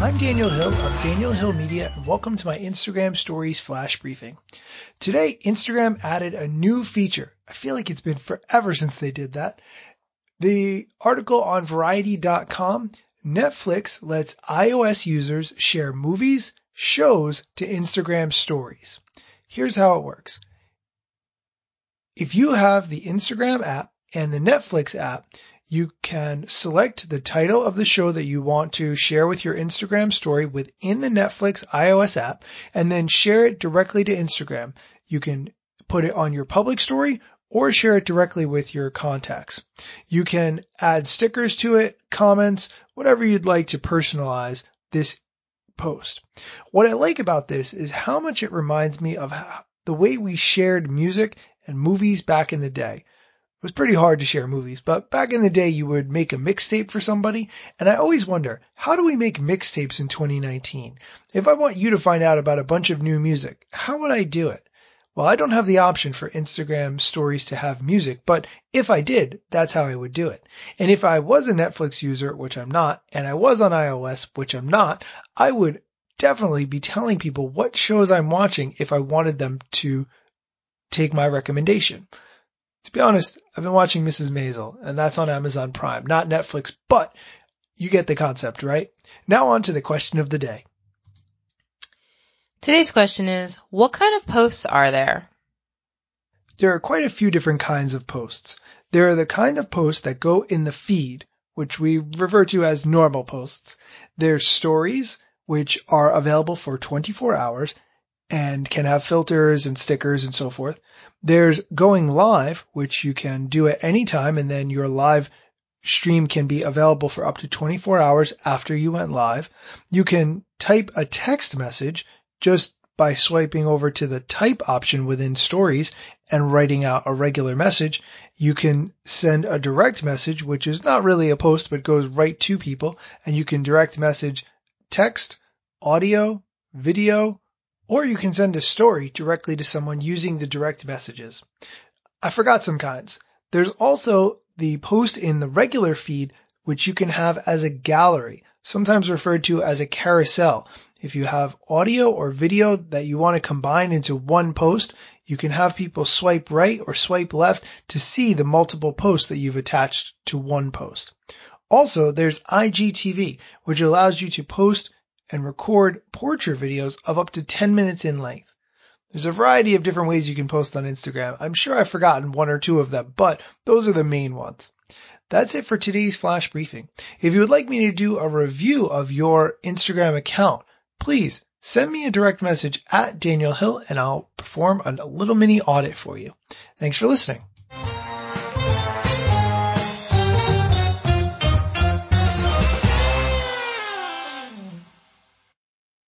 I'm Daniel Hill of Daniel Hill Media and welcome to my Instagram Stories Flash Briefing. Today, Instagram added a new feature. I feel like it's been forever since they did that. The article on Variety.com, Netflix lets iOS users share movies, shows to Instagram stories. Here's how it works. If you have the Instagram app and the Netflix app, you can select the title of the show that you want to share with your Instagram story within the Netflix iOS app and then share it directly to Instagram. You can put it on your public story or share it directly with your contacts. You can add stickers to it, comments, whatever you'd like to personalize this post. What I like about this is how much it reminds me of the way we shared music and movies back in the day. It was pretty hard to share movies, but back in the day you would make a mixtape for somebody, and I always wonder, how do we make mixtapes in 2019? If I want you to find out about a bunch of new music, how would I do it? Well, I don't have the option for Instagram stories to have music, but if I did, that's how I would do it. And if I was a Netflix user, which I'm not, and I was on iOS, which I'm not, I would definitely be telling people what shows I'm watching if I wanted them to take my recommendation. To be honest, I've been watching Mrs. Maisel, and that's on Amazon Prime, not Netflix, but you get the concept, right? Now on to the question of the day. Today's question is, what kind of posts are there? There are quite a few different kinds of posts. There are the kind of posts that go in the feed, which we refer to as normal posts. There's stories, which are available for 24 hours and can have filters and stickers and so forth. There's going live, which you can do at any time and then your live stream can be available for up to 24 hours after you went live. You can type a text message just by swiping over to the type option within stories and writing out a regular message. You can send a direct message, which is not really a post, but goes right to people and you can direct message text, audio, video, or you can send a story directly to someone using the direct messages. I forgot some kinds. There's also the post in the regular feed, which you can have as a gallery, sometimes referred to as a carousel. If you have audio or video that you want to combine into one post, you can have people swipe right or swipe left to see the multiple posts that you've attached to one post. Also, there's IGTV, which allows you to post and record portrait videos of up to 10 minutes in length. There's a variety of different ways you can post on Instagram. I'm sure I've forgotten one or two of them, but those are the main ones. That's it for today's flash briefing. If you would like me to do a review of your Instagram account, please send me a direct message at Daniel Hill and I'll perform a little mini audit for you. Thanks for listening.